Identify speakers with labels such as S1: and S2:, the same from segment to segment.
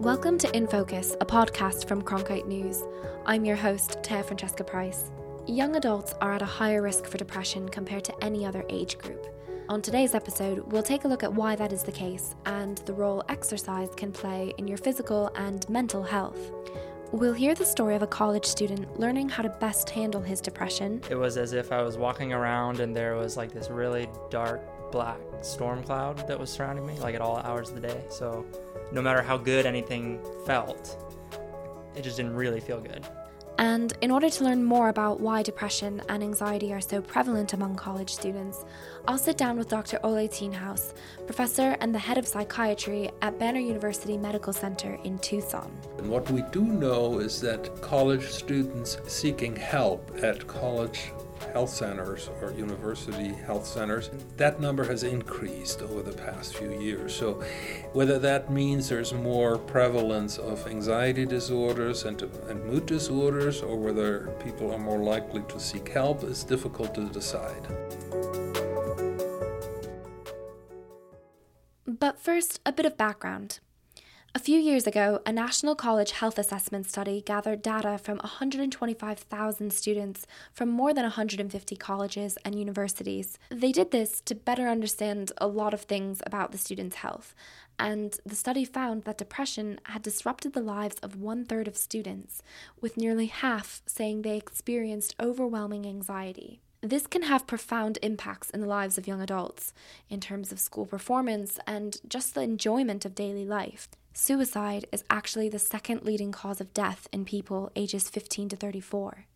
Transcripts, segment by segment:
S1: Welcome to In Focus, a podcast from Cronkite News. I'm your host, Taya Francesca Price. Young adults are at a higher risk for depression compared to any other age group. On today's episode, we'll take a look at why that is the case and the role exercise can play in your physical and mental health. We'll hear the story of a college student learning how to best handle his depression.
S2: It was as if I was walking around and there was like this really dark black storm cloud that was surrounding me, like at all hours of the day. So no matter how good anything felt, it just didn't really feel good.
S1: And in order to learn more about why depression and anxiety are so prevalent among college students, I'll sit down with Dr. Ole Thienhaus, professor and the head of psychiatry at Banner University Medical Center in Tucson.
S3: And what we do know is that college students seeking help at college health centers or university health centers, that number has increased over the past few years. So, whether that means there's more prevalence of anxiety disorders and, and mood disorders, or whether people are more likely to seek help, is difficult to decide.
S1: But first, a bit of background. A few years ago, a National College Health Assessment study gathered data from 125,000 students from more than 150 colleges and universities. They did this to better understand a lot of things about the students' health, and the study found that depression had disrupted the lives of one third of students, with nearly half saying they experienced overwhelming anxiety. This can have profound impacts in the lives of young adults in terms of school performance and just the enjoyment of daily life. Suicide is actually the second leading cause of death in people ages 15 to 34.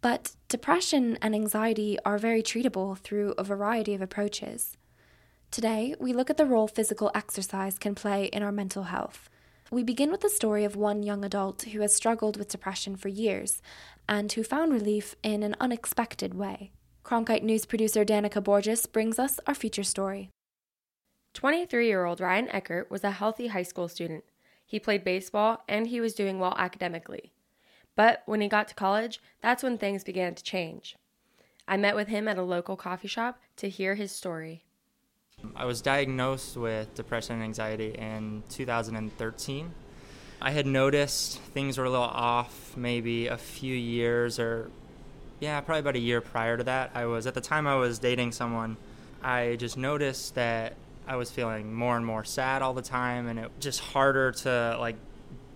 S1: But depression and anxiety are very treatable through a variety of approaches. Today, we look at the role physical exercise can play in our mental health. We begin with the story of one young adult who has struggled with depression for years and who found relief in an unexpected way. Cronkite News producer Danica Borges brings us our feature story.
S4: 23 year old Ryan Eckert was a healthy high school student. He played baseball and he was doing well academically. But when he got to college, that's when things began to change. I met with him at a local coffee shop to hear his story.
S2: I was diagnosed with depression and anxiety in 2013. I had noticed things were a little off maybe a few years or, yeah, probably about a year prior to that. I was, at the time I was dating someone, I just noticed that I was feeling more and more sad all the time, and it just harder to like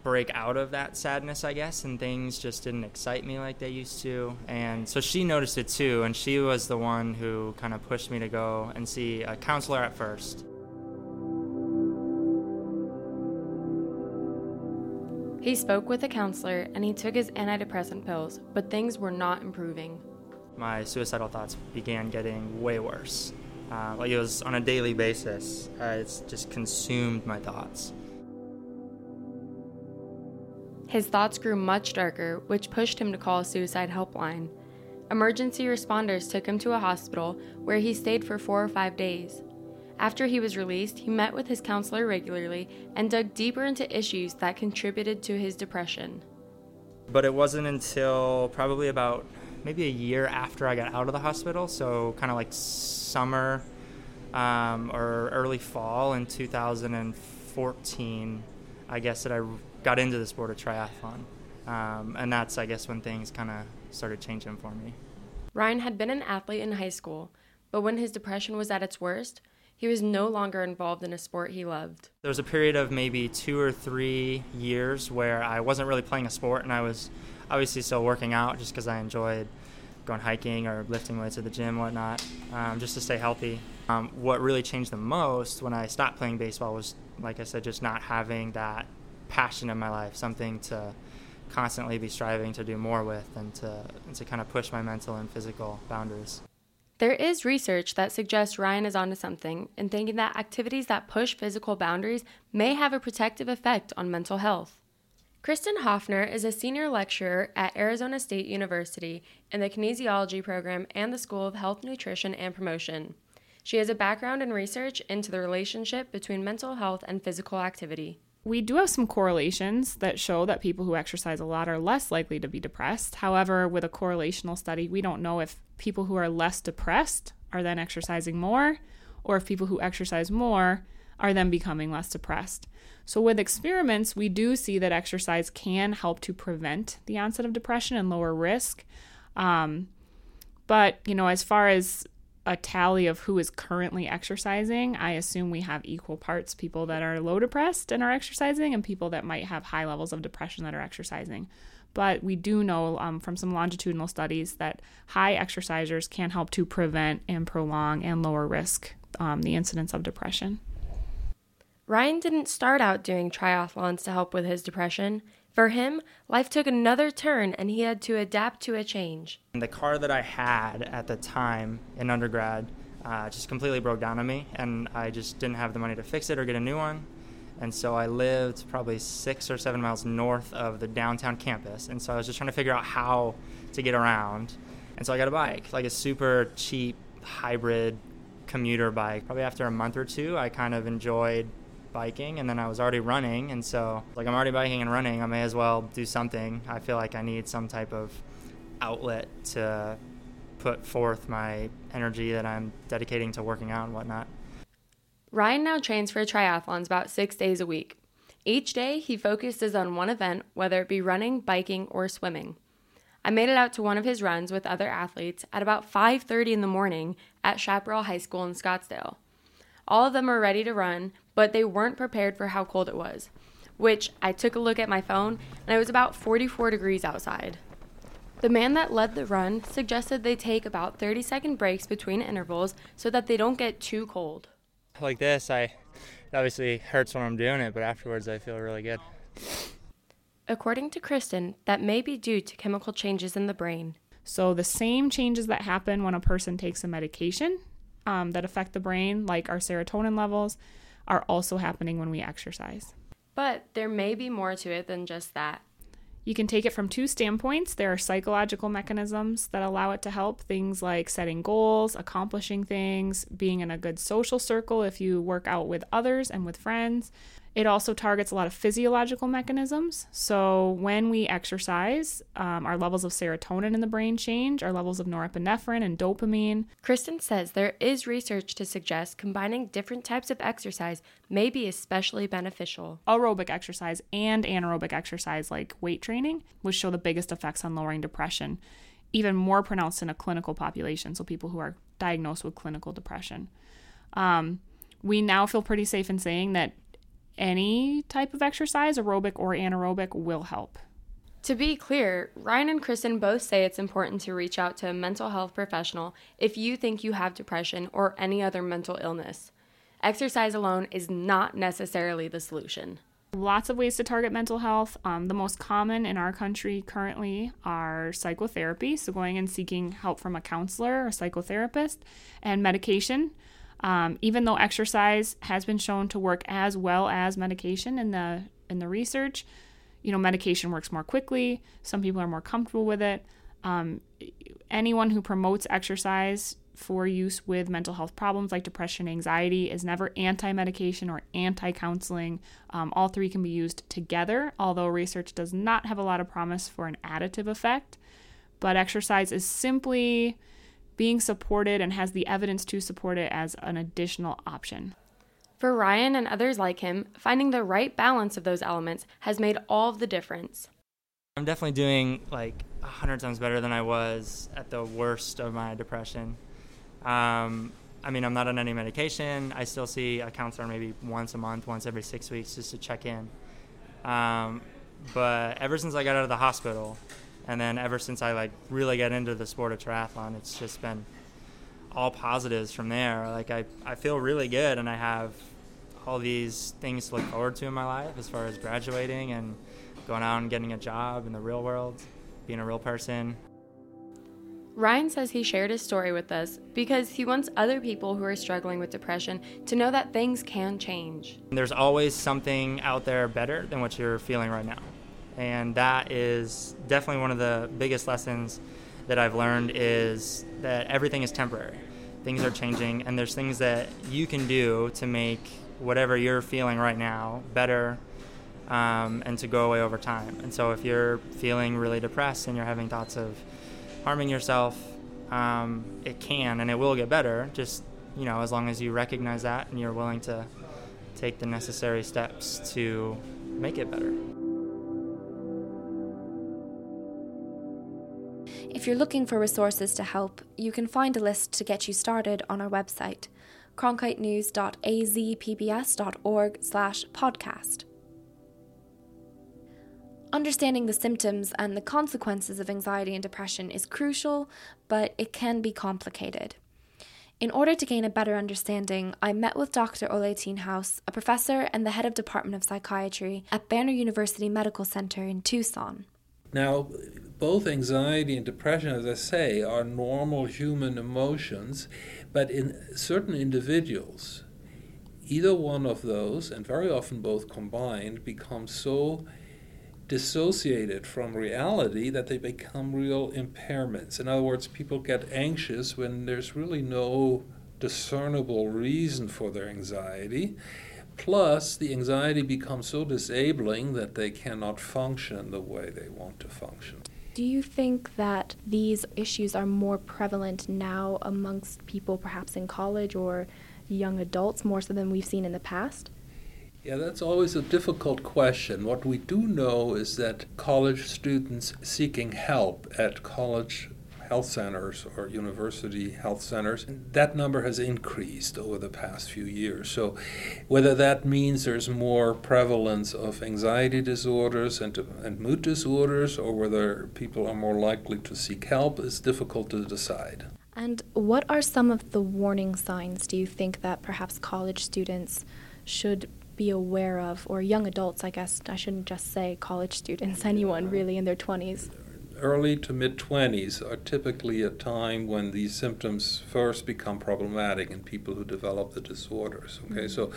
S2: break out of that sadness, I guess, and things just didn't excite me like they used to. And so she noticed it too, and she was the one who kind of pushed me to go and see a counselor at first.
S4: He spoke with a counselor and he took his antidepressant pills, but things were not improving.
S2: My suicidal thoughts began getting way worse. Uh, like it was on a daily basis. Uh, it's just consumed my thoughts.
S4: His thoughts grew much darker, which pushed him to call a suicide helpline. Emergency responders took him to a hospital where he stayed for four or five days. After he was released, he met with his counselor regularly and dug deeper into issues that contributed to his depression.
S2: But it wasn't until probably about maybe a year after I got out of the hospital, so kind of like summer um, or early fall in 2014, I guess that I got into the sport of triathlon. Um, and that's, I guess, when things kind of started changing for me.
S4: Ryan had been an athlete in high school, but when his depression was at its worst, he was no longer involved in a sport he loved.
S2: There was a period of maybe two or three years where I wasn't really playing a sport and I was obviously still working out just because I enjoyed going hiking or lifting weights at the gym, whatnot, um, just to stay healthy. Um, what really changed the most when I stopped playing baseball was, like I said, just not having that passion in my life, something to constantly be striving to do more with and to, and to kind of push my mental and physical boundaries.
S4: There is research that suggests Ryan is onto something in thinking that activities that push physical boundaries may have a protective effect on mental health. Kristen Hoffner is a senior lecturer at Arizona State University in the kinesiology program and the School of Health, Nutrition, and Promotion. She has a background in research into the relationship between mental health and physical activity.
S5: We do have some correlations that show that people who exercise a lot are less likely to be depressed. However, with a correlational study, we don't know if people who are less depressed are then exercising more, or if people who exercise more are then becoming less depressed. So, with experiments, we do see that exercise can help to prevent the onset of depression and lower risk. Um, but, you know, as far as a tally of who is currently exercising, I assume we have equal parts people that are low depressed and are exercising and people that might have high levels of depression that are exercising. But we do know um, from some longitudinal studies that high exercisers can help to prevent and prolong and lower risk um, the incidence of depression.
S4: Ryan didn't start out doing triathlons to help with his depression. For him, life took another turn and he had to adapt to a change.
S2: The car that I had at the time in undergrad uh, just completely broke down on me, and I just didn't have the money to fix it or get a new one. And so I lived probably six or seven miles north of the downtown campus. And so I was just trying to figure out how to get around. And so I got a bike, like a super cheap hybrid commuter bike. Probably after a month or two, I kind of enjoyed biking and then I was already running and so like I'm already biking and running I may as well do something I feel like I need some type of outlet to put forth my energy that I'm dedicating to working out and whatnot
S4: Ryan now trains for triathlons about six days a week. Each day, he focuses on one event, whether it be running, biking, or swimming. I made it out to one of his runs with other athletes at about 5:30 in the morning at Chaparral High School in Scottsdale. All of them were ready to run, but they weren't prepared for how cold it was, which I took a look at my phone and it was about 44 degrees outside. The man that led the run suggested they take about 30 second breaks between intervals so that they don't get too cold
S2: like this, I it obviously hurts when I'm doing it, but afterwards I feel really good.
S4: According to Kristen, that may be due to chemical changes in the brain.
S5: So, the same changes that happen when a person takes a medication um, that affect the brain, like our serotonin levels, are also happening when we exercise.
S4: But there may be more to it than just that.
S5: You can take it from two standpoints. There are psychological mechanisms that allow it to help, things like setting goals, accomplishing things, being in a good social circle if you work out with others and with friends. It also targets a lot of physiological mechanisms. So, when we exercise, um, our levels of serotonin in the brain change, our levels of norepinephrine and dopamine.
S4: Kristen says there is research to suggest combining different types of exercise may be especially beneficial.
S5: Aerobic exercise and anaerobic exercise, like weight training, would show the biggest effects on lowering depression, even more pronounced in a clinical population, so people who are diagnosed with clinical depression. Um, we now feel pretty safe in saying that any type of exercise, aerobic or anaerobic, will help.
S4: To be clear, Ryan and Kristen both say it's important to reach out to a mental health professional if you think you have depression or any other mental illness. Exercise alone is not necessarily the solution.
S5: Lots of ways to target mental health. Um, the most common in our country currently are psychotherapy, so going and seeking help from a counselor or psychotherapist, and medication. Um, even though exercise has been shown to work as well as medication in the in the research, you know, medication works more quickly. Some people are more comfortable with it. Um, anyone who promotes exercise for use with mental health problems like depression, anxiety is never anti medication or anti counseling. Um, all three can be used together, although research does not have a lot of promise for an additive effect. But exercise is simply being supported and has the evidence to support it as an additional option.
S4: For Ryan and others like him, finding the right balance of those elements has made all of the difference.
S2: I'm definitely doing like a hundred times better than I was at the worst of my depression. Um, I mean, I'm not on any medication. I still see a counselor maybe once a month, once every six weeks, just to check in. Um, but ever since I got out of the hospital, and then ever since I like really got into the sport of triathlon, it's just been all positives from there. Like I, I feel really good, and I have all these things to look forward to in my life as far as graduating and going out and getting a job in the real world, being a real person.
S4: Ryan says he shared his story with us because he wants other people who are struggling with depression to know that things can change.
S2: There's always something out there better than what you're feeling right now and that is definitely one of the biggest lessons that I've learned is that everything is temporary. Things are changing, and there's things that you can do to make whatever you're feeling right now better um, and to go away over time. And so, if you're feeling really depressed and you're having thoughts of harming yourself, um, it can and it will get better. Just you know, as long as you recognize that and you're willing to take the necessary steps to make it better.
S1: If you're looking for resources to help, you can find a list to get you started on our website, cronkitenews.azpbs.org slash podcast. Understanding the symptoms and the consequences of anxiety and depression is crucial, but it can be complicated. In order to gain a better understanding, I met with Dr. Ole Thienhaus, a professor and the head of Department of Psychiatry at Banner University Medical Center in Tucson.
S3: Now, both anxiety and depression, as I say, are normal human emotions, but in certain individuals, either one of those, and very often both combined, become so dissociated from reality that they become real impairments. In other words, people get anxious when there's really no discernible reason for their anxiety. Plus, the anxiety becomes so disabling that they cannot function the way they want to function.
S6: Do you think that these issues are more prevalent now amongst people perhaps in college or young adults more so than we've seen in the past?
S3: Yeah, that's always a difficult question. What we do know is that college students seeking help at college health centers or university health centers, that number has increased over the past few years. So, whether that means there's more prevalence of anxiety disorders and, and mood disorders, or whether people are more likely to seek help, is difficult to decide.
S6: And what are some of the warning signs do you think that perhaps college students should be aware of, or young adults, I guess I shouldn't just say college students, anyone really in their 20s?
S3: Early to mid 20s are typically a time when these symptoms first become problematic in people who develop the disorders. Okay, mm-hmm. so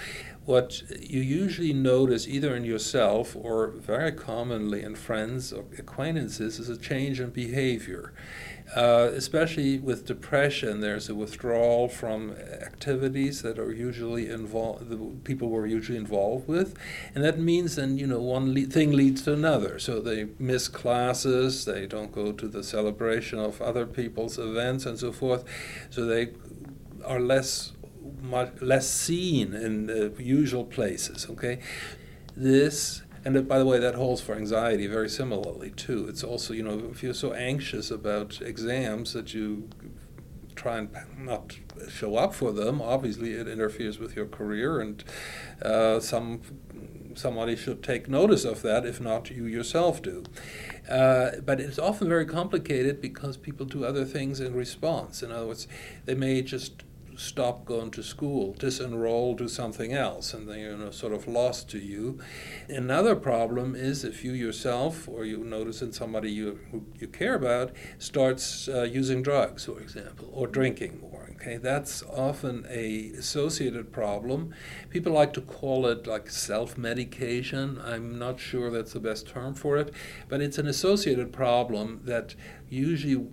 S3: what you usually notice either in yourself or very commonly in friends or acquaintances is a change in behavior. Uh, especially with depression, there's a withdrawal from activities that are usually involved, the people were usually involved with, and that means then you know one le- thing leads to another. So they miss classes, they don't go to the celebration of other people's events and so forth. So they are less much less seen in the usual places. Okay, this and by the way, that holds for anxiety very similarly too. It's also you know if you're so anxious about exams that you try and not show up for them, obviously it interferes with your career, and uh, some somebody should take notice of that. If not, you yourself do. Uh, but it's often very complicated because people do other things in response. In other words, they may just stop going to school, disenroll, do something else, and then you're sort of lost to you. Another problem is if you yourself, or you notice in somebody you who you care about, starts uh, using drugs, for example, or drinking more. Okay, that's often a associated problem. People like to call it like self-medication. I'm not sure that's the best term for it, but it's an associated problem that usually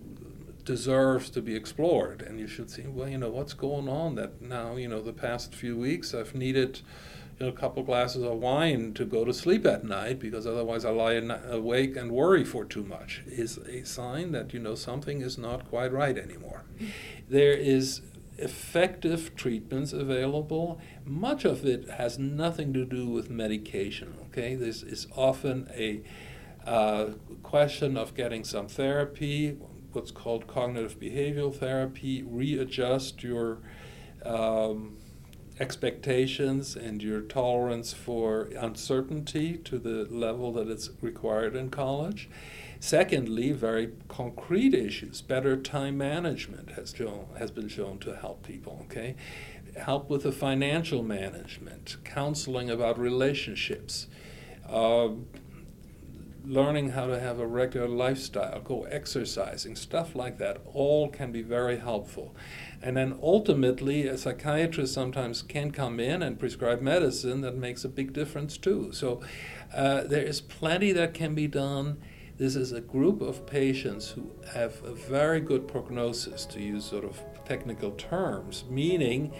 S3: deserves to be explored. And you should see, well, you know, what's going on that now, you know, the past few weeks I've needed you know, a couple glasses of wine to go to sleep at night because otherwise I lie awake and worry for too much is a sign that, you know, something is not quite right anymore. There is effective treatments available. Much of it has nothing to do with medication, okay? This is often a uh, question of getting some therapy, what's called cognitive behavioral therapy, readjust your um, expectations and your tolerance for uncertainty to the level that it's required in college. Secondly, very concrete issues, better time management has shown has been shown to help people. Okay, help with the financial management, counseling about relationships. Uh, learning how to have a regular lifestyle, go exercising, stuff like that, all can be very helpful. And then ultimately, a psychiatrist sometimes can come in and prescribe medicine that makes a big difference too. So uh, there is plenty that can be done. This is a group of patients who have a very good prognosis, to use sort of technical terms, meaning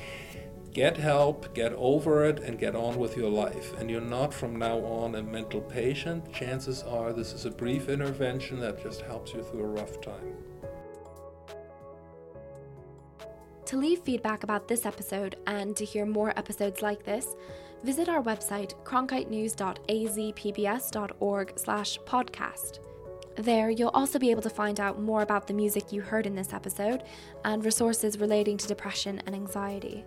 S3: get help, get over it, and get on with your life. And you're not from now on a mental patient. Chances are this is a brief intervention that just helps you through a rough time.
S1: To leave feedback about this episode and to hear more episodes like this, Visit our website cronkitenews.azpbs.org slash podcast. There, you'll also be able to find out more about the music you heard in this episode and resources relating to depression and anxiety.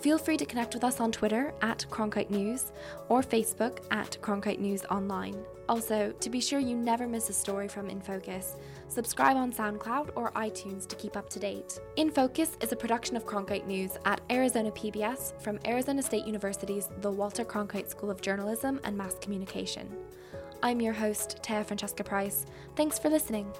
S1: Feel free to connect with us on Twitter at Cronkite News or Facebook at Cronkite News Online. Also, to be sure you never miss a story from In Focus, subscribe on SoundCloud or iTunes to keep up to date. In Focus is a production of Cronkite News at Arizona PBS from Arizona State University's The Walter Cronkite School of Journalism and Mass Communication. I'm your host, Taya Francesca Price. Thanks for listening.